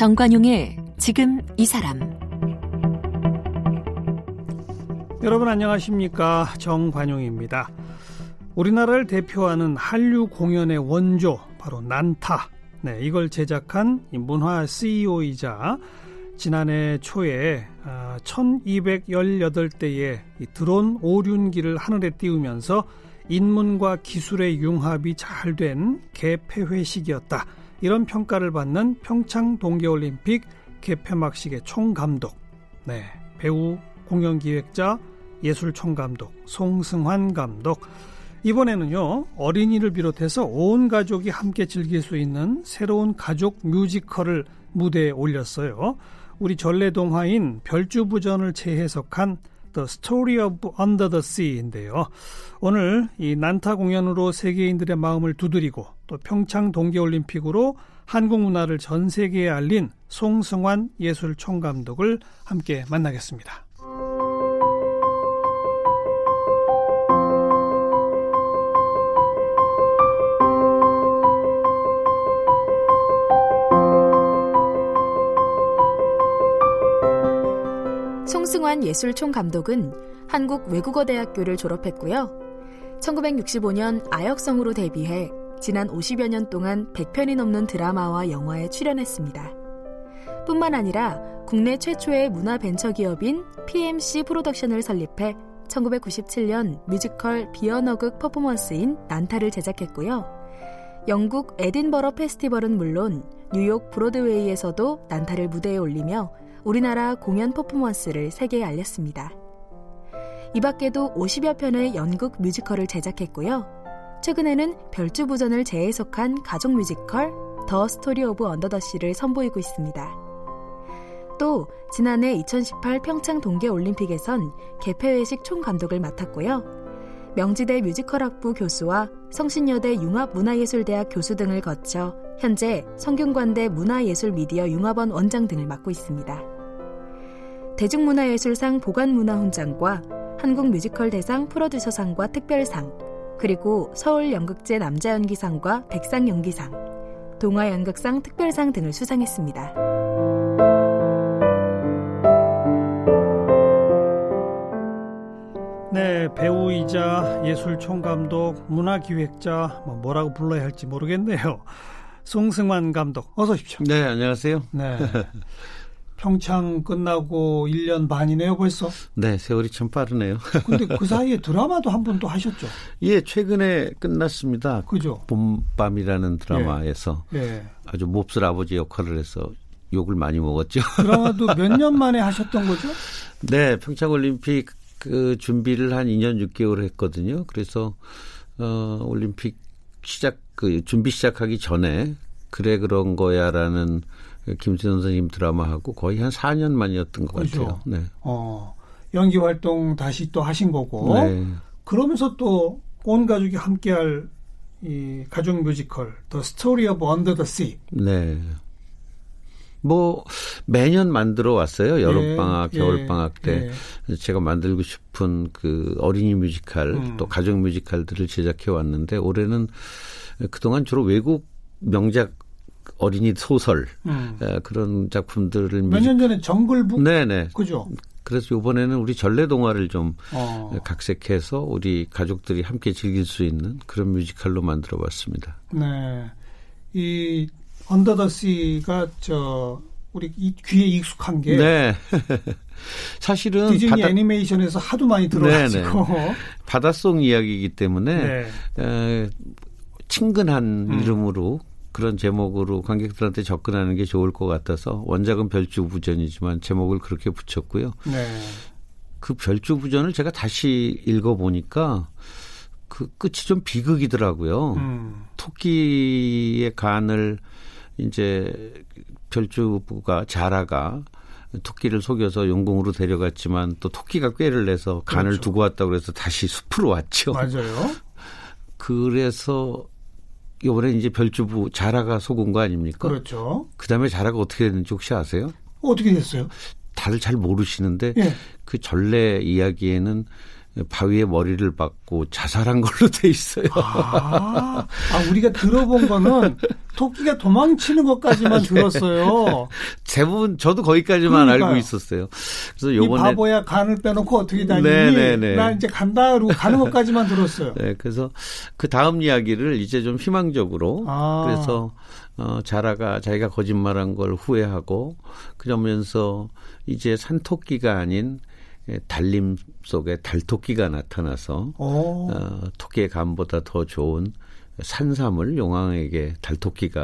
정관용의 지금 이 사람. 여러분 안녕하십니까? 정관용입니다. 우리나라를 대표하는 한류 공연의 원조 바로 난타. 네, 이걸 제작한 문화 CEO이자 지난해 초에 1218대의 아, 드론 오륜기를 하늘에 띄우면서 인문과 기술의 융합이 잘 된 개폐회식이었다. 이런 평가를 받는 평창 동계올림픽 개폐막식의 총감독, 네, 배우, 공연기획자, 예술총감독, 송승환 감독. 이번에는요, 어린이를 비롯해서 온 가족이 함께 즐길 수 있는 새로운 가족 뮤지컬을 무대에 올렸어요. 우리 전래동화인 별주부전을 재해석한 The Story of Under the Sea인데요. 오늘 이 난타 공연으로 세계인들의 마음을 두드리고 또 평창 동계올림픽으로 한국 문화를 전 세계에 알린 송승환 예술총감독을 함께 만나겠습니다. 송승환 예술총 감독은 한국 외국어대학교를 졸업했고요. 1965년 아역성으로 데뷔해 지난 50여 년 동안 100편이 넘는 드라마와 영화에 출연했습니다. 뿐만 아니라 국내 최초의 문화 벤처 기업인 PMC 프로덕션을 설립해 1997년 뮤지컬 비언어극 퍼포먼스인 난타를 제작했고요. 영국 에딘버러 페스티벌은 물론 뉴욕 브로드웨이에서도 난타를 무대에 올리며 우리나라 공연 퍼포먼스를 세계에 알렸습니다. 이 밖에도 50여 편의 연극 뮤지컬을 제작했고요. 최근에는 별주부전을 재해석한 가족 뮤지컬 The Story of Under the Sea를 선보이고 있습니다. 또 지난해 2018 평창 동계올림픽에선 개폐회식 총감독을 맡았고요. 명지대 뮤지컬 학부 교수와 성신여대 융합문화예술대학 교수 등을 거쳐 현재 성균관대 문화예술미디어 융합원 원장 등을 맡고 있습니다. 대중문화예술상 보관문화훈장과 한국뮤지컬 대상 프로듀서상과 특별상, 그리고 서울연극제 남자연기상과 백상연기상, 동아연극상 특별상 등을 수상했습니다. 네, 배우이자 예술 총감독, 문화기획자, 뭐 뭐라고 불러야 할지 모르겠네요. 송승환 감독, 어서 오십시오. 네, 안녕하세요. 네. 평창 끝나고 1년 반이네요, 벌써? 네, 세월이 참 빠르네요. 근데 그 사이에 드라마도 한 번 또 하셨죠? 예, 최근에 끝났습니다. 그죠? 봄밤이라는 드라마에서 예. 예. 아주 몹쓸 아버지 역할을 해서 욕을 많이 먹었죠. 드라마도 몇 년 만에 하셨던 거죠? 네, 평창 올림픽 그 준비를 한 2년 6개월 했거든요. 그래서 어 올림픽 시작 그 준비 시작하기 전에 그래 그런 거야라는 김수현 선생님 드라마하고 거의 한 4년 만이었던 것 그렇죠. 같아요. 네. 어, 연기 활동 다시 또 하신 거고. 네. 그러면서 또 온 가족이 함께할 이 가족 뮤지컬 The Story of Under the Sea. 네. 뭐 매년 만들어 왔어요. 여름 방학, 예, 겨울 방학 예, 때 예. 제가 만들고 싶은 그 어린이 뮤지컬 음. 또 가족 뮤지컬들을 제작해 왔는데 올해는 그동안 주로 외국 명작 어린이 소설 음. 그런 작품들을 몇 년 전에 정글북 네네 그죠. 그래서 이번에는 우리 전래 동화를 좀 어. 각색해서 우리 가족들이 함께 즐길 수 있는 그런 뮤지컬로 만들어 봤습니다. 네, 이 언더더시가 저 우리 이 귀에 익숙한 게 네. 사실은 디즈니 바다, 애니메이션에서 하도 많이 들어가지고 바닷속 이야기이기 때문에 네. 에, 친근한 음. 이름으로 그런 제목으로 관객들한테 접근하는 게 좋을 것 같아서 원작은 별주부전이지만 제목을 그렇게 붙였고요. 네. 그 별주부전을 제가 다시 읽어보니까 그 끝이 좀 비극이더라고요. 음. 토끼의 간을 이제 별주부가 자라가 토끼를 속여서 용궁으로 데려갔지만 또 토끼가 꾀를 내서 간을 그렇죠. 두고 왔다고 그래서 다시 숲으로 왔죠. 맞아요. 그래서 이번에 이제 별주부 자라가 속은 거 아닙니까? 그렇죠. 그 다음에 자라가 어떻게 됐는지 혹시 아세요? 어떻게 됐어요? 다들 잘 모르시는데 예. 그 전래 이야기에는 바위에 머리를 박고 자살한 걸로 돼 있어요. 아, 아 우리가 들어본 거는 토끼가 도망치는 것까지만 네. 들었어요. 대부분 저도 거기까지만 그러니까요. 알고 있었어요. 그래서 요번에 이 바보야 간을 빼놓고 어떻게 다니니? 네네네. 나 이제 간다로 가는 것까지만 들었어요. 네, 그래서 그 다음 이야기를 이제 좀 희망적으로 아. 그래서 어, 자라가 자기가 거짓말한 걸 후회하고 그러면서 이제 산토끼가 아닌 예, 달림 속에 달토끼가 나타나서 어, 토끼의 감보다 더 좋은 산삼을 용왕에게 달토끼가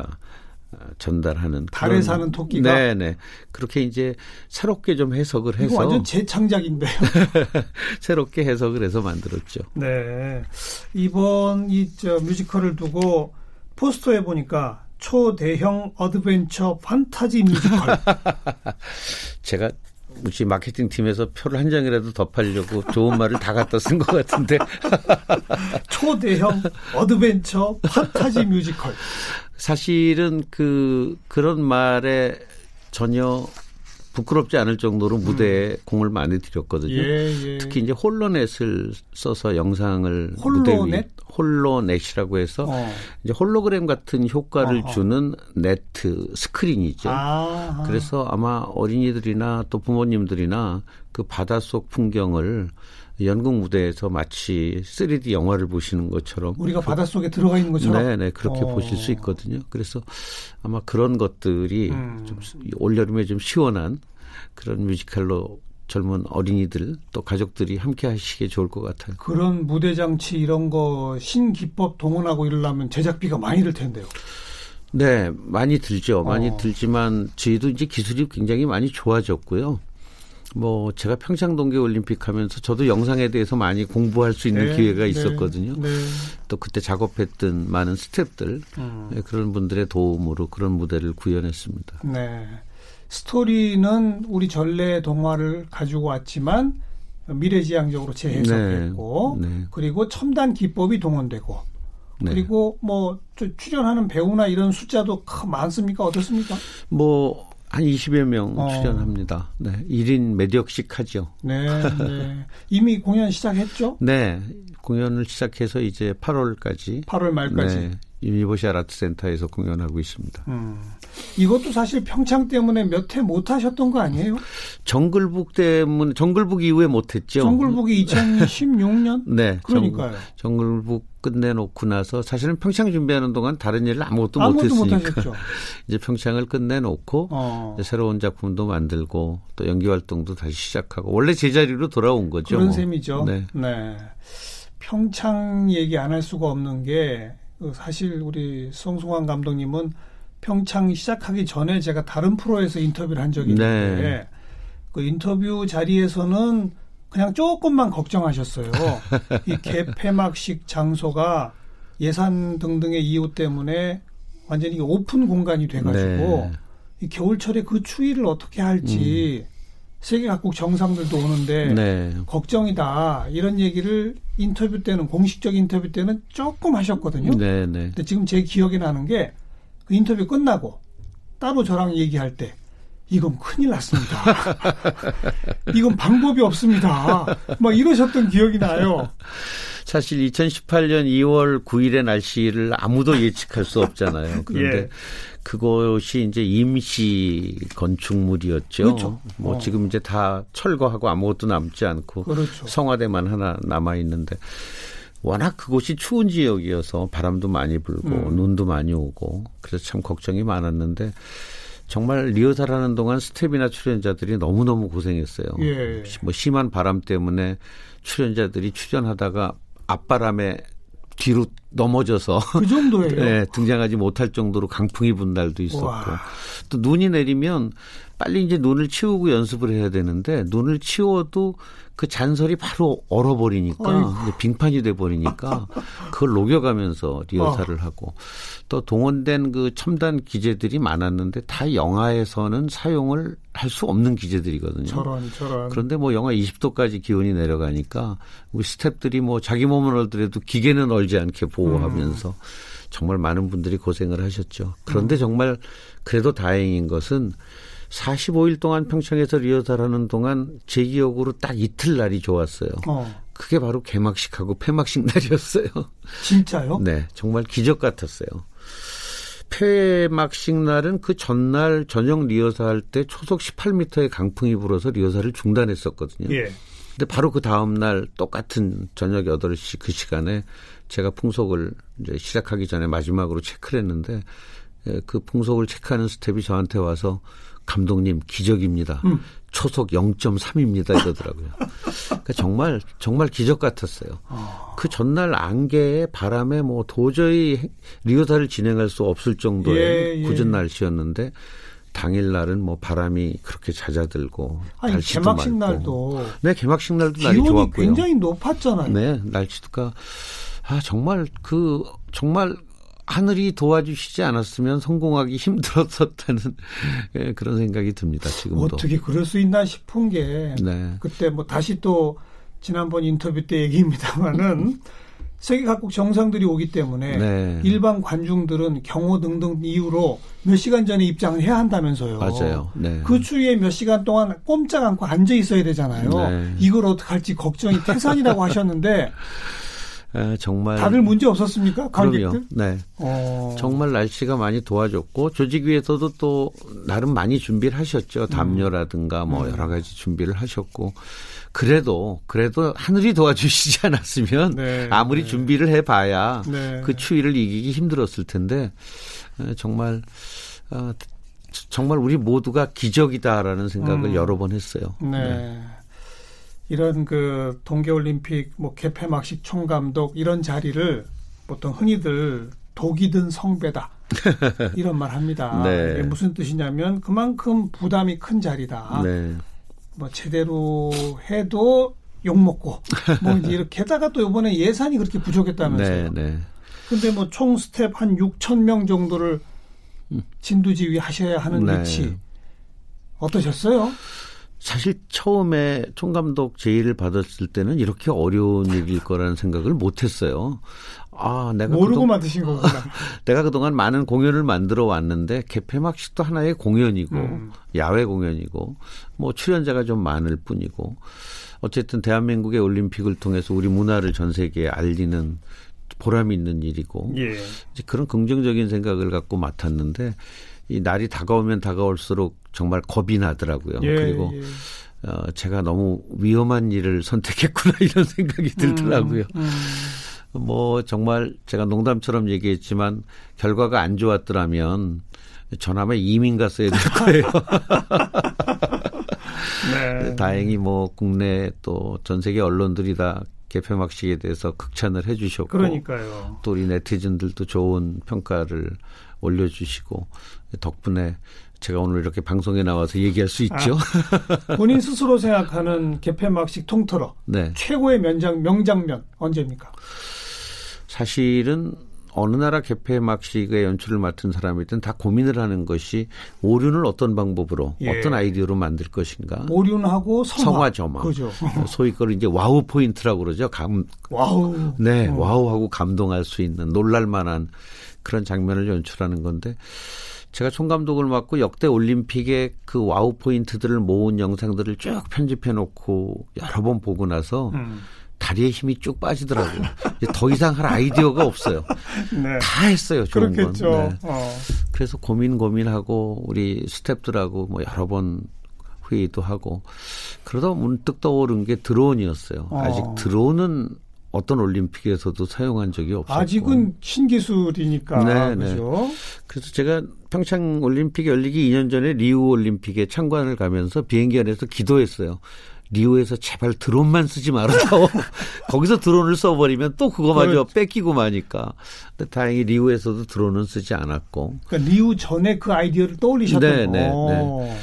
어, 전달하는 달에 사는 토끼가 네네 그렇게 이제 새롭게 좀 해석을 해서 완전 재창작인데요. 새롭게 해석을 해서 만들었죠. 네 이번 이 저 뮤지컬을 두고 포스터에 보니까 초대형 어드벤처 판타지 뮤지컬. 제가 우리 마케팅 팀에서 표를 한 장이라도 더 팔려고 좋은 말을 다 갖다 쓴 것 같은데. 초대형 어드벤처 판타지 뮤지컬. 사실은 그 그런 말에 전혀 부끄럽지 않을 정도로 무대에 음. 공을 많이 들였거든요. 예, 예. 특히 이제 홀로넷을 써서 영상을 홀로넷 무대 위 홀로넷이라고 해서 어. 이제 홀로그램 같은 효과를 어허. 주는 네트 스크린이죠. 아 그래서 아마 어린이들이나 또 부모님들이나 그 바닷속 풍경을 연극 무대에서 마치 3D 영화를 보시는 것처럼 우리가 바닷속에 들어가 있는 것처럼 네, 네 그렇게 어. 보실 수 있거든요. 그래서 아마 그런 것들이 음. 좀 올여름에 좀 시원한 그런 뮤지컬로 젊은 어린이들 또 가족들이 함께 하시기에 좋을 것 같아요. 그런 무대 장치 이런 거 신기법 동원하고 이러려면 제작비가 많이 들 텐데요. 네, 많이 들죠. 많이 어. 들지만 저희도 이제 기술이 굉장히 많이 좋아졌고요. 뭐 제가 평창 동계 올림픽 하면서 저도 영상에 대해서 많이 공부할 수 있는 네, 기회가 네, 있었거든요. 네, 또 그때 작업했던 많은 스탭들 음. 네, 그런 분들의 도움으로 그런 무대를 구현했습니다. 네. 스토리는 우리 전래 동화를 가지고 왔지만 미래지향적으로 재해석했고 네, 네. 그리고 첨단 기법이 동원되고 그리고 뭐 출연하는 배우나 이런 숫자도 많습니까 어떻습니까? 뭐 한 20여 명 어. 출연합니다. 네. 1인 몇 역씩 하죠. 네, 네. 이미 공연 시작했죠? 네. 공연을 시작해서 이제 8월까지. 8월 말까지. 네. 유니버셜 아트센터에서 공연하고 있습니다. 음. 이것도 사실 평창 때문에 몇 해 못 하셨던 거 아니에요? 정글북 때문에 정글북 이후에 못 했죠. 정글북이 2016년? 네. 그러니까요. 정글북 끝내놓고 나서 사실은 평창 준비하는 동안 다른 일을 아무것도, 아무것도 못했으니까 이제 평창을 끝내놓고 어. 새로운 작품도 만들고 또 연기 활동도 다시 시작하고 원래 제자리로 돌아온 거죠. 그런 셈이죠. 네. 네. 평창 얘기 안 할 수가 없는 게그 사실 우리 송승환 감독님은 평창 시작하기 전에 제가 다른 프로에서 인터뷰를 한 적이 있는데 네. 그 인터뷰 자리에서는 그냥 조금만 걱정하셨어요. 이 개폐막식 장소가 예산 등등의 이유 때문에 완전히 오픈 공간이 돼가지고 네. 이 겨울철에 그 추위를 어떻게 할지 음. 세계 각국 정상들도 오는데 네. 걱정이다 이런 얘기를 인터뷰 때는 공식적 인터뷰 때는 조금 하셨거든요. 네, 네. 근데 지금 제 기억에 나는 게 그 인터뷰 끝나고 따로 저랑 얘기할 때 이건 큰일 났습니다. 이건 방법이 없습니다. 막 이러셨던 기억이 나요. 사실 2018년 2월 9일의 날씨를 아무도 예측할 수 없잖아요. 그런데 예. 그것이 이제 임시 건축물이었죠. 그렇죠. 뭐 어. 지금 이제 다 철거하고 아무것도 남지 않고 그렇죠. 성화대만 하나 남아 있는데 워낙 그곳이 추운 지역이어서 바람도 많이 불고 음. 눈도 많이 오고 그래서 참 걱정이 많았는데 정말 리허설하는 동안 스텝이나 출연자들이 너무너무 고생했어요. 예. 뭐 심한 바람 때문에 출연자들이 출연하다가 앞바람에 뒤로 넘어져서 그 정도예요. 네, 등장하지 못할 정도로 강풍이 분 날도 있었고 와. 또 눈이 내리면 빨리 이제 눈을 치우고 연습을 해야 되는데 눈을 치워도 그 잔설이 바로 얼어버리니까 빙판이 돼버리니까 그걸 녹여가면서 리허설을 어. 하고 또 동원된 그 첨단 기재들이 많았는데 다 영하에서는 사용을 할 수 없는 기재들이거든요. 저런 저런. 그런데 뭐 영하 20도까지 기온이 내려가니까 우리 스탭들이 뭐 자기 몸은 얼더라도 기계는 얼지 않게 보호하면서 음. 정말 많은 분들이 고생을 하셨죠. 그런데 음. 정말 그래도 다행인 것은 45일 동안 평창에서 리허설하는 동안 제 기억으로 딱 이틀 날이 좋았어요. 어. 그게 바로 개막식하고 폐막식 날이었어요. 진짜요? 네, 정말 기적 같았어요. 폐막식 날은 그 전날 저녁 리허설 할때 초속 18m의 강풍이 불어서 리허설을 중단했었거든요. 예. 근데 바로 그 다음 날 똑같은 저녁 8시 그 시간에 제가 풍속을 이제 시작하기 전에 마지막으로 체크를 했는데 예, 그 풍속을 체크하는 스텝이 저한테 와서 감독님 기적입니다. 음. 초속 0.3입니다 이러더라고요. 그러니까 정말 정말 기적 같았어요. 어. 그 전날 안개에 바람에 뭐 도저히 리허설을 진행할 수 없을 정도의 예, 예. 굳은 날씨였는데 당일 날은 뭐 바람이 그렇게 잦아들고 아니, 날씨도 개막식 맑고. 날도 네 개막식 날도 날이 좋았고요. 굉장히 높았잖아요. 네 날씨가 아 정말 그 정말 하늘이 도와주시지 않았으면 성공하기 힘들었었다는 예, 그런 생각이 듭니다. 지금도 어떻게 그럴 수 있나 싶은 게 네. 그때 뭐 다시 또 지난번 인터뷰 때 얘기입니다만은 세계 각국 정상들이 오기 때문에 네. 일반 관중들은 경호 등등 이유로 몇 시간 전에 입장을 해야 한다면서요. 맞아요. 네. 그 추위에 몇 시간 동안 꼼짝 않고 앉아 있어야 되잖아요. 네. 이걸 어떻게 할지 걱정이 태산이라고 하셨는데 에, 정말 다들 문제 없었습니까? 관객들? 네. 어. 정말 날씨가 많이 도와줬고 조직위에서도 또 나름 많이 준비를 하셨죠. 담요라든가 뭐 음. 여러 가지 준비를 하셨고 그래도 그래도 하늘이 도와주시지 않았으면 네, 아무리 네. 준비를 해봐야 네. 그 추위를 이기기 힘들었을 텐데 정말 어, 정말 우리 모두가 기적이다라는 생각을 음. 여러 번 했어요. 네. 네. 이런 그 동계올림픽 뭐 개폐막식 총감독 이런 자리를 보통 흔히들 독이 든 성배다 이런 말 합니다. 네. 이게 무슨 뜻이냐면 그만큼 부담이 큰 자리다. 네. 뭐 제대로 해도 욕 먹고 뭐 이렇게다가 또 이번에 예산이 그렇게 부족했다면서요. 네, 네. 근데 뭐 총 스텝 한 6천 명 정도를 음. 진두지휘 하셔야 하는 네. 위치 어떠셨어요? 사실 처음에 총감독 제의를 받았을 때는 이렇게 어려운 일일 거라는 생각을 못 했어요. 아, 내가 모르고 그동, 만드신 거구나. 내가 그동안 많은 공연을 만들어 왔는데 개폐막식도 하나의 공연이고 음. 야외 공연이고 뭐 출연자가 좀 많을 뿐이고 어쨌든 대한민국의 올림픽을 통해서 우리 문화를 전 세계에 알리는 보람이 있는 일이고 예. 이제 그런 긍정적인 생각을 갖고 맡았는데 이 날이 다가오면 다가올수록 정말 겁이 나더라고요. 예, 그리고 예. 어, 제가 너무 위험한 일을 선택했구나 이런 생각이 들더라고요. 음, 음. 뭐 정말 제가 농담처럼 얘기했지만 결과가 안 좋았더라면 전 아마 이민 갔어야 될 거예요. 네. 다행히 뭐 국내 또 전 세계 언론들이 다 개폐막식에 대해서 극찬을 해주셨고 그러니까요. 또 우리 네티즌들도 좋은 평가를 올려주시고 덕분에 제가 오늘 이렇게 방송에 나와서 얘기할 수 있죠. 아, 본인 스스로 생각하는 개폐막식 통틀어 네. 최고의 명장, 명장면 언제입니까? 사실은 어느 나라 개폐막식의 연출을 맡은 사람이든 다 고민을 하는 것이 오륜을 어떤 방법으로 예. 어떤 아이디어로 만들 것인가. 오륜하고 성화. 성화 점화. 그죠. 소위 그걸 이제 wow point라고 그러죠. 감. wow. 네, 어. wow하고 감동할 수 있는 놀랄만한 그런 장면을 연출하는 건데 제가 총 감독을 맡고 역대 올림픽의 그 wow point들을 모은 영상들을 쭉 편집해 놓고 여러 번 보고 나서 음. 다리에 힘이 쭉 빠지더라고요. 더 이상 할 아이디어가 없어요. 네. 다 했어요. 좋은 그렇겠죠. 건. 네. 어. 그래서 고민 고민하고 우리 스탭들하고 뭐 여러 번 회의도 하고 그러다 문득 떠오른 게 드론이었어요. 어. 아직 드론은 어떤 올림픽에서도 사용한 적이 없었고 아직은 신기술이니까 네, 네. 그죠? 그래서 제가 평창 올림픽 열리기 2년 전에 리우 올림픽에 참관을 가면서 비행기 안에서 기도했어요. 리우에서 제발 드론만 쓰지 말아다오. 거기서 드론을 써버리면 또 그거마저 그렇죠. 뺏기고 마니까. 근데 다행히 리우에서도 드론은 쓰지 않았고. 그러니까 리우 전에 그 아이디어를 떠올리셨던 네, 거. 네, 네.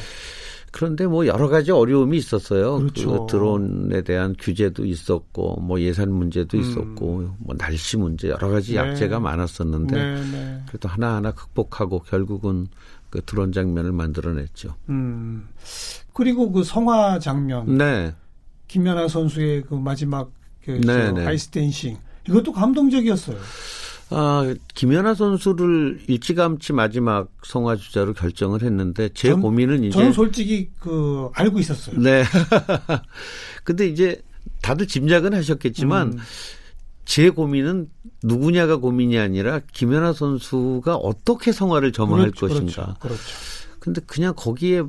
그런데 뭐 여러 가지 어려움이 있었어요. 그렇죠. 그 드론에 대한 규제도 있었고 뭐 예산 문제도 음. 있었고 뭐 날씨 문제 여러 가지 네. 약재가 많았었는데 네, 네. 그래도 하나하나 극복하고 결국은 그 드론 장면을 만들어냈죠. 음. 그리고 그 성화 장면. 네. 김연아 선수의 그 마지막 그 네, 네. 아이스 댄싱 이것도 감동적이었어요. 아, 김연아 선수를 일찌감치 마지막 성화 주자로 결정을 했는데 제 전, 고민은 이제 저는 솔직히 그 알고 있었어요. 네. 근데 이제 다들 짐작은 하셨겠지만 음. 제 고민은 누구냐가 고민이 아니라 김연아 선수가 어떻게 성화를 점화할 그렇죠, 것인가. 그렇죠. 그렇죠. 근데 그냥 거기에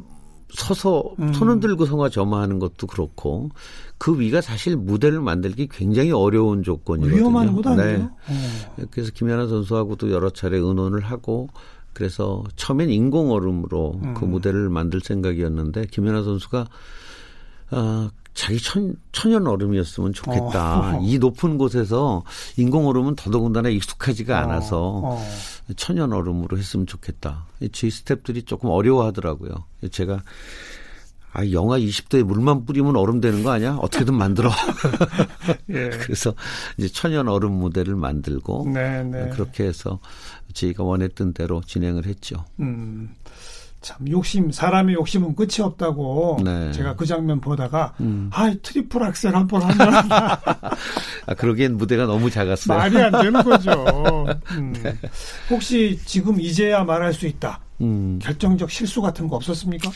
서서 음. 손을 들고 성화 점화하는 것도 그렇고 그 위가 사실 무대를 만들기 굉장히 어려운 조건이거든요. 위험한 곳 아니에요? 네. 어. 그래서 김연아 선수하고도 여러 차례 의논을 하고 그래서 처음엔 인공 얼음으로 음. 그 무대를 만들 생각이었는데 김연아 선수가 어, 자기 천, 천연 얼음이었으면 좋겠다. 어. 이 높은 곳에서 인공 얼음은 더더군다나 익숙하지가 어. 않아서 어. 천연 얼음으로 했으면 좋겠다. 저희 스탭들이 조금 어려워하더라고요. 제가 아, 영하 20도에 물만 뿌리면 얼음 되는 거 아니야? 어떻게든 만들어. 예. 그래서 이제 천연 얼음 무대를 만들고 네, 네. 그렇게 해서 저희가 원했던 대로 진행을 했죠. 음. 참 욕심 사람의 욕심은 끝이 없다고 네. 제가 그 장면 보다가 음. 아 트리플 악셀 한 번 하면 아 그러기엔 무대가 너무 작았어요. 말이 안 되는 거죠. 음. 네. 혹시 지금 이제야 말할 수 있다. 음. 결정적 실수 같은 거 없었습니까?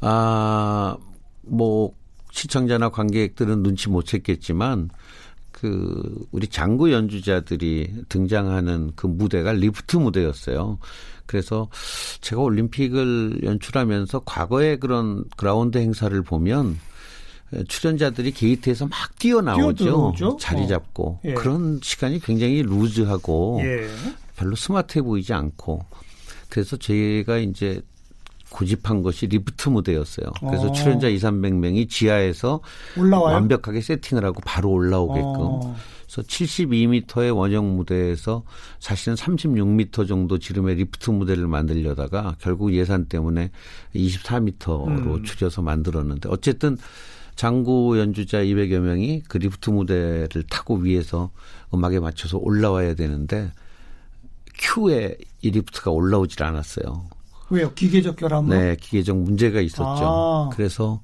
아뭐 시청자나 관객들은 눈치 못 챘겠지만 그 우리 장구 연주자들이 등장하는 그 무대가 리프트 무대였어요. 그래서 제가 올림픽을 연출하면서 과거의 그런 그라운드 행사를 보면 출연자들이 게이트에서 막 뛰어나오죠. 자리 어. 잡고 어. 예. 그런 시간이 굉장히 loose하고 예. 별로 스마트해 보이지 않고 그래서 제가 이제 고집한 것이 리프트 무대였어요. 그래서 어. 출연자 2, 300명이 지하에서 올라와요? 완벽하게 세팅을 하고 바로 올라오게끔. 어. 그래서 72m의 원형 무대에서 사실은 36m 정도 지름의 리프트 무대를 만들려다가 결국 예산 때문에 24m로 음. 줄여서 만들었는데 어쨌든 장구 연주자 200여 명이 그 리프트 무대를 타고 위에서 음악에 맞춰서 올라와야 되는데 큐에 이 리프트가 올라오질 않았어요. 왜요? 기계적 결함? 네, 기계적 문제가 있었죠. 아. 그래서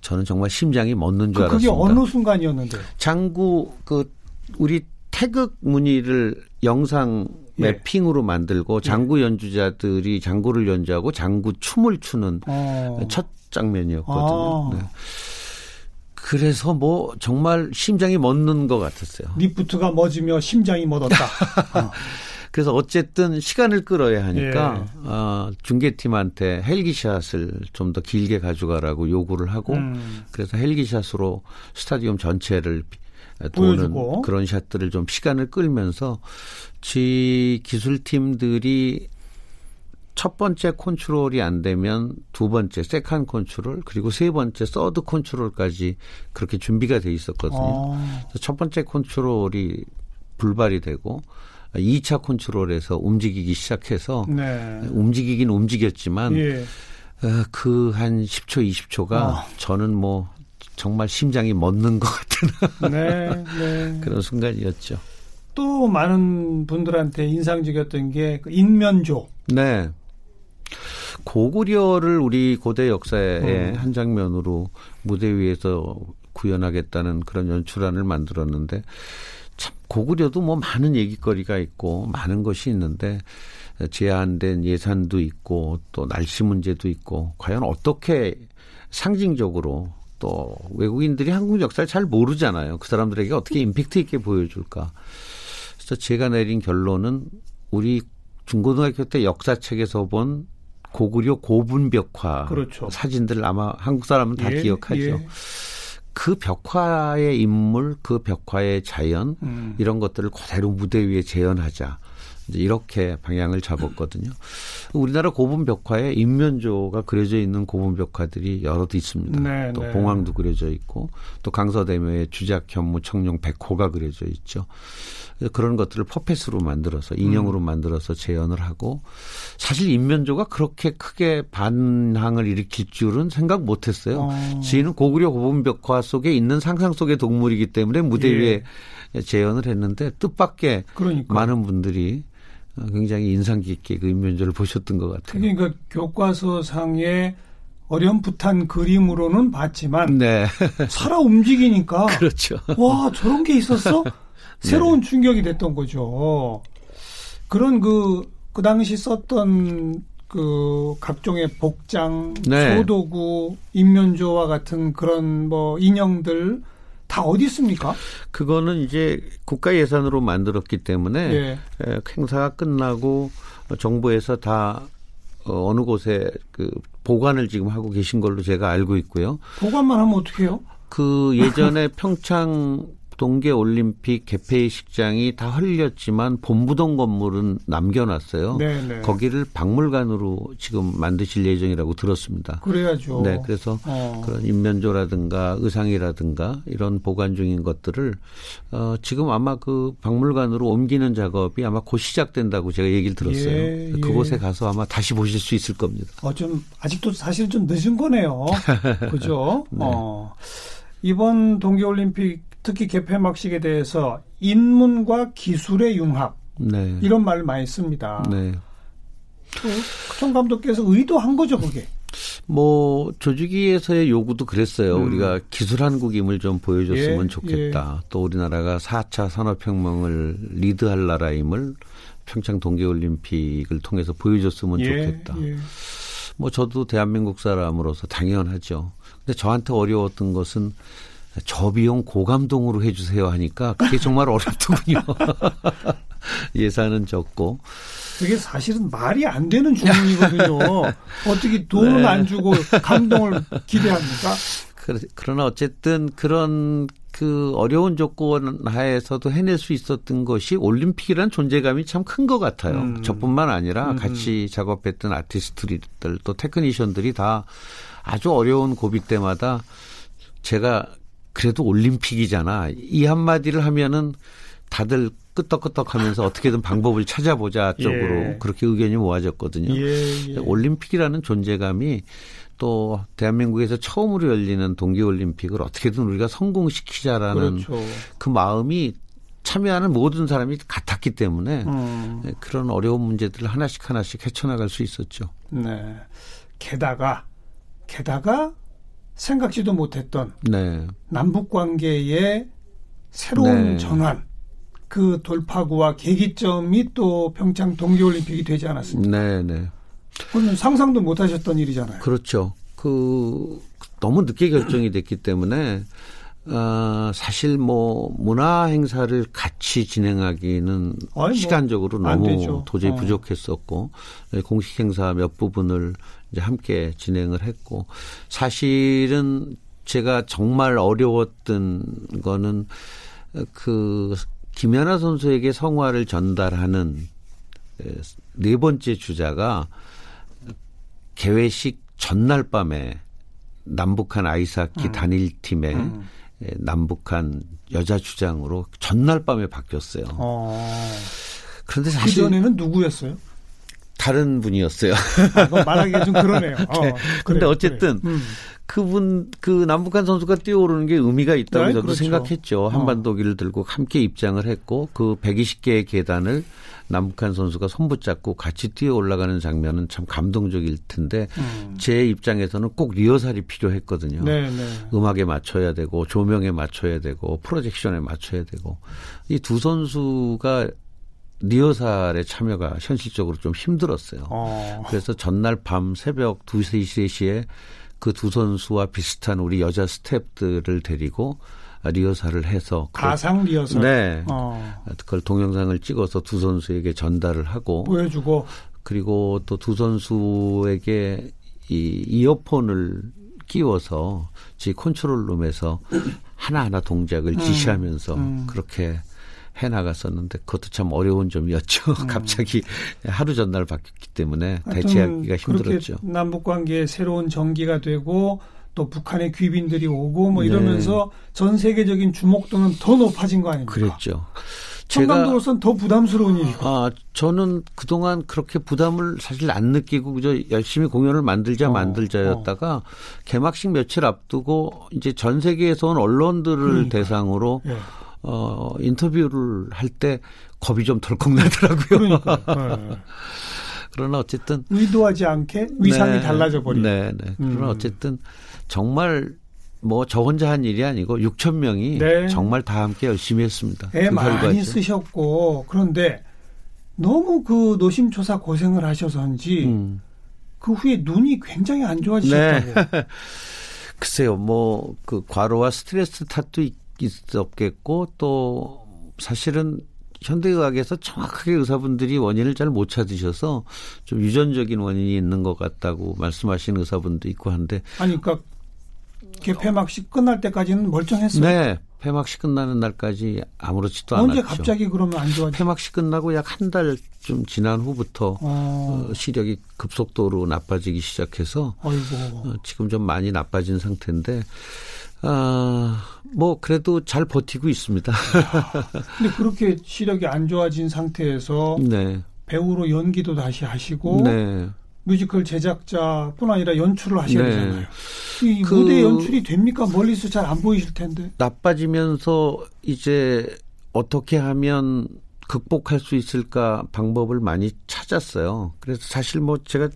저는 정말 심장이 멎는 줄 그, 알았습니다. 그게 어느 순간이었는데? 장구 그 우리 태극 무늬를 영상 예. 매핑으로 만들고 예. 장구 연주자들이 장구를 연주하고 장구 춤을 추는 어. 첫 장면이었거든요. 아. 네. 그래서 뭐 정말 심장이 멎는 것 같았어요. 리프트가 멎으며 심장이 멎었다. 어. 그래서 어쨌든 시간을 끌어야 하니까 예. 어, 중계팀한테 헬기샷을 좀 더 길게 가져가라고 요구를 하고 음. 그래서 헬기샷으로 스타디움 전체를 도는 보여주고. 그런 샷들을 좀 시간을 끌면서 지 기술팀들이 첫 번째 컨트롤이 안 되면 두 번째 second control 그리고 세 번째 third control까지 그렇게 준비가 돼 있었거든요. 아. 첫 번째 컨트롤이 불발이 되고 2차 컨트롤에서 움직이기 시작해서 네. 움직이긴 움직였지만 예. 어, 그한 10초 20초가 아. 저는 뭐 정말 심장이 멎는 것 같은 네, 네. 그런 순간이었죠. 또 많은 분들한테 인상적이었던 게 그 인면조. 네. 고구려를 우리 고대 역사의 음. 한 장면으로 무대 위에서 구현하겠다는 그런 연출안을 만들었는데 참 고구려도 뭐 많은 얘기거리가 있고 많은 것이 있는데 제한된 예산도 있고 또 날씨 문제도 있고 과연 어떻게 상징적으로 또 외국인들이 한국 역사를 잘 모르잖아요. 그 사람들에게 어떻게 임팩트 있게 보여줄까. 그래서 제가 내린 결론은 우리 중고등학교 때 역사책에서 본 고구려 고분벽화 그렇죠. 사진들 아마 한국 사람은 다 예, 기억하죠. 예. 그 벽화의 인물, 그 벽화의 자연 음. 이런 것들을 그대로 무대 위에 재현하자. 이제 이렇게 방향을 잡았거든요. 우리나라 고분 벽화에 인면조가 그려져 있는 고분 벽화들이 여럿 있습니다. 네, 또 네. 봉황도 그려져 있고 또 강서대묘에 주작 현무 청룡 백호가 그려져 있죠. 그런 것들을 퍼펫으로 만들어서 인형으로 음. 만들어서 재현을 하고 사실 인면조가 그렇게 크게 반항을 일으킬 줄은 생각 못했어요. 어. 지인은 고구려 고분벽화 속에 있는 상상 속의 동물이기 때문에 무대 예. 위에 재현을 했는데 뜻밖의 그러니까. 많은 분들이 굉장히 인상 깊게 그 인면조를 보셨던 것 같아요. 그러니까 교과서상의 어렴풋한 그림으로는 봤지만 네. 살아 움직이니까 그렇죠. 와 저런 게 있었어? 새로운 네. 충격이 됐던 거죠. 그런 그, 그 당시 썼던 그 각종의 복장, 네. 소도구, 인면조와 같은 그런 뭐 인형들 다 어디 있습니까? 그거는 이제 국가 예산으로 만들었기 때문에 예. 행사가 끝나고 정부에서 다 어, 어느 곳에 그 보관을 지금 하고 계신 걸로 제가 알고 있고요. 보관만 하면 어떻게 해요? 그 예전에 평창 동계 올림픽 개폐식장이 다 헐렸지만 본부동 건물은 남겨놨어요. 네네. 네. 거기를 박물관으로 지금 만드실 예정이라고 들었습니다. 그래야죠. 네, 그래서 어. 그런 인면조라든가 의상이라든가 이런 보관 중인 것들을 어, 지금 아마 그 박물관으로 옮기는 작업이 아마 곧 시작된다고 제가 얘기를 들었어요. 예, 예. 그곳에 가서 아마 다시 보실 수 있을 겁니다. 어, 좀 아직도 사실 좀 늦은 거네요. 그죠? 네. 어. 이번 동계올림픽 특히 개폐막식에 대해서 인문과 기술의 융합 네. 이런 말을 많이 씁니다. 네. 청 감독께서 의도한 거죠, 그게. 뭐 조직위에서의 요구도 그랬어요. 음. 우리가 기술 한국임을 좀 보여줬으면 예, 좋겠다. 예. 또 우리나라가 4차 산업혁명을 리드할 나라임을 평창 동계올림픽을 통해서 보여줬으면 예, 좋겠다. 예. 뭐 저도 대한민국 사람으로서 당연하죠. 근데 저한테 어려웠던 것은 저비용 고감동으로 해주세요 하니까 그게 정말 어렵더군요. 예산은 적고. 그게 사실은 말이 안 되는 주문이거든요. 어떻게 돈을 네. 안 주고 감동을 기대합니까? 그러나 어쨌든 그런 그 어려운 조건 하에서도 해낼 수 있었던 것이 올림픽이라는 존재감이 참 큰 것 같아요. 음. 저뿐만 아니라 음. 같이 작업했던 아티스트들 또 테크니션들이 다 아주 어려운 고비 때마다 제가 그래도 올림픽이잖아. 이 한마디를 하면은 다들 끄떡끄떡 하면서 어떻게든 방법을 찾아보자 쪽으로 예. 그렇게 의견이 모아졌거든요. 예, 예. 올림픽이라는 존재감이 또 대한민국에서 처음으로 열리는 동계올림픽을 어떻게든 우리가 성공시키자라는 그렇죠. 그 마음이 참여하는 모든 사람이 같았기 때문에 음. 그런 어려운 문제들을 하나씩 하나씩 헤쳐나갈 수 있었죠. 네. 게다가 게다가 생각지도 못했던 네. 남북 관계의 새로운 네. 전환 그 돌파구와 계기점이 또 평창 동계올림픽이 되지 않았습니까? 네, 네. 그건 상상도 못하셨던 일이잖아요. 그렇죠. 그 너무 늦게 결정이 됐기 때문에 어, 사실 뭐 문화 행사를 같이 진행하기는 아니, 뭐 시간적으로 너무 도저히 어. 부족했었고 공식 행사 몇 부분을 이제 함께 진행을 했고 사실은 제가 정말 어려웠던 거는 그 김연아 선수에게 성화를 전달하는 네 번째 주자가 개회식 전날 밤에 남북한 아이스하키 음. 단일팀의 음. 남북한 여자 주장으로 전날 밤에 바뀌었어요. 어. 그런데 사실 그 전에는 누구였어요? 다른 분이었어요. 아, 말하기가 좀 그러네요. 어, 네. 근데 그래, 어쨌든 그래. 음. 그분 그 남북한 선수가 뛰어오르는 게 의미가 있다고 네, 저도 그렇죠. 생각했죠. 한반도기를 어. 들고 함께 입장을 했고 그 120개의 계단을 남북한 선수가 손붙잡고 같이 뛰어 올라가는 장면은 참 감동적일 텐데 음. 제 입장에서는 꼭 리허설이 필요했거든요. 네, 네. 음악에 맞춰야 되고 조명에 맞춰야 되고 프로젝션에 맞춰야 되고 이 두 선수가 리허설에 참여가 현실적으로 좀 힘들었어요. 어. 그래서 전날 밤 새벽 2, 3, 3시에 그 두 선수와 비슷한 우리 여자 스탭들을 데리고 리허설을 해서 가상 리허설. 네. 어. 그걸 동영상을 찍어서 두 선수에게 전달을 하고 보여주고 그리고 또 두 선수에게 이 이어폰을 끼워서 지 컨트롤 룸에서 하나하나 동작을 음. 지시하면서 음. 그렇게 해 나갔었는데 그것도 참 어려운 점이었죠. 음. 갑자기 하루 전날 바뀌었기 때문에 대체하기가 힘들었죠. 남북 관계에 새로운 전기가 되고 또 북한의 귀빈들이 오고 뭐 네. 이러면서 네. 전 세계적인 주목도는 더 높아진 거 아닙니까? 그랬죠. 청감독으로서는 더 부담스러운 일이고. 아, 저는 그동안 그렇게 부담을 사실 안 느끼고 그저 열심히 공연을 만들자 어, 만들자였다가 어. 개막식 며칠 앞두고 이제 전 세계에서 온 언론들을 그러니까. 대상으로 예. 어, 인터뷰를 할 때 겁이 좀 덜컥 나더라고요. 그러니까. 네. 그러나 어쨌든 의도하지 않게 위상이 네, 달라져 버린. 네, 네. 그러나 음. 어쨌든 정말 뭐 저 혼자 한 일이 아니고 6천 명이 네. 정말 다 함께 열심히 했습니다. 애 많이 쓰셨고 그런데 너무 그 노심초사 고생을 하셔서인지 음. 그 후에 눈이 굉장히 안 좋아지셨다고. 네. 글쎄요, 뭐 그 과로와 스트레스 탓도 있, 있었겠고 또 사실은 현대의학에서 정확하게 의사분들이 원인을 잘 못 찾으셔서 좀 유전적인 원인이 있는 것 같다고 말씀하시는 의사분도 있고 한데 아니 그러니까 개폐막식 끝날 때까지는 멀쩡했어요. 네. 폐막식 끝나는 날까지 아무렇지도 않았죠. 언제 갑자기 그러면 안 좋아지? 폐막식 끝나고 약 한 달 좀 지난 후부터 어. 어, 시력이 급속도로 나빠지기 시작해서 어, 지금 좀 많이 나빠진 상태인데 아, 뭐 그래도 잘 버티고 있습니다. 근데 그렇게 시력이 안 좋아진 상태에서 네. 배우로 연기도 다시 하시고 네. 뮤지컬 제작자뿐 아니라 연출을 하셔야 네. 되잖아요. 이 그 무대 연출이 됩니까? 멀리서 잘 안 보이실 텐데. 나빠지면서 이제 어떻게 하면 극복할 수 있을까 방법을 많이 찾았어요. 그래서 사실 뭐 제가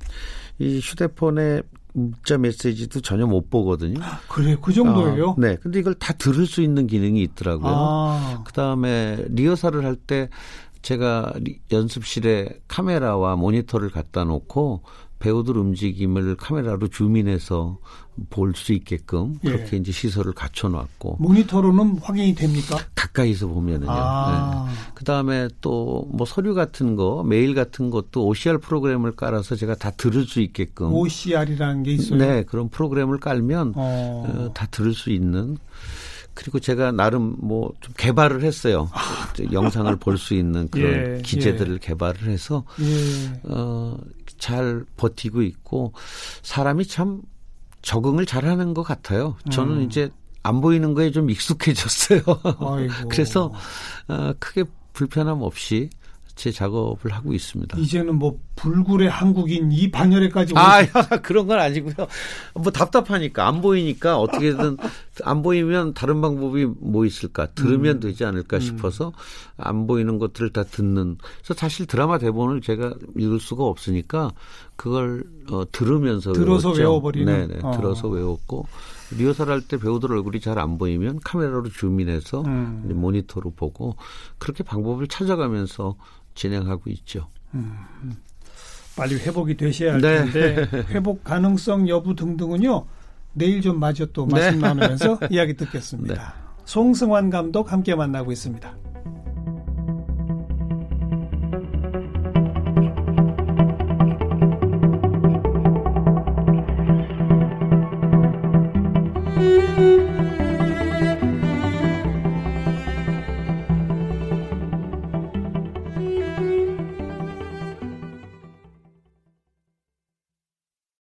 이 휴대폰에 문자 메시지도 전혀 못 보거든요. 아, 그래, 그 정도예요? 어, 네. 근데 이걸 다 들을 수 있는 기능이 있더라고요. 아. 그 다음에 리허설을 할 때 제가 연습실에 카메라와 모니터를 갖다 놓고 배우들 움직임을 카메라로 줌인해서 볼 수 있게끔 예. 그렇게 예. 이제 시설을 갖춰놨고 모니터로는 확인이 됩니까? 가까이서 보면은요. 아. 네. 그 다음에 또 뭐 서류 같은 거, 메일 같은 것도 OCR 프로그램을 깔아서 제가 다 들을 수 있게끔 OCR이라는 게 있어요. 네, 그런 프로그램을 깔면 어. 어, 다 들을 수 있는. 그리고 제가 나름 뭐 좀 개발을 했어요. 아. 영상을 볼 수 있는 그런 예, 기재들을 예. 개발을 해서 예. 어, 잘 버티고 있고 사람이 참 적응을 잘하는 것 같아요. 저는 음. 이제 안 보이는 거에 좀 익숙해졌어요. 그래서 어, 크게 불편함 없이 제 작업을 하고 있습니다. 이제는 뭐 불굴의 한국인 이 반열에까지 아 그런 건 아니고요. 뭐 답답하니까 안 보이니까 어떻게든 안 보이면 다른 방법이 뭐 있을까 들으면 음. 되지 않을까 음. 싶어서 안 보이는 것들을 다 듣는. 그래서 사실 드라마 대본을 제가 읽을 수가 없으니까 그걸 어, 들으면서 들어서 외웠죠. 외워버리는. 네네 어. 들어서 외웠고 리허설 할 때 배우들 얼굴이 잘 안 보이면 카메라로 줌인해서 음. 모니터로 보고 그렇게 방법을 찾아가면서 진행하고 있죠. 음, 빨리 회복이 되셔야 할 네. 텐데 회복 가능성 여부 등등은요 내일 좀 마저 또 말씀 네. 나누면서 이야기 듣겠습니다. 네. 송승환 감독 함께 만나고 있습니다.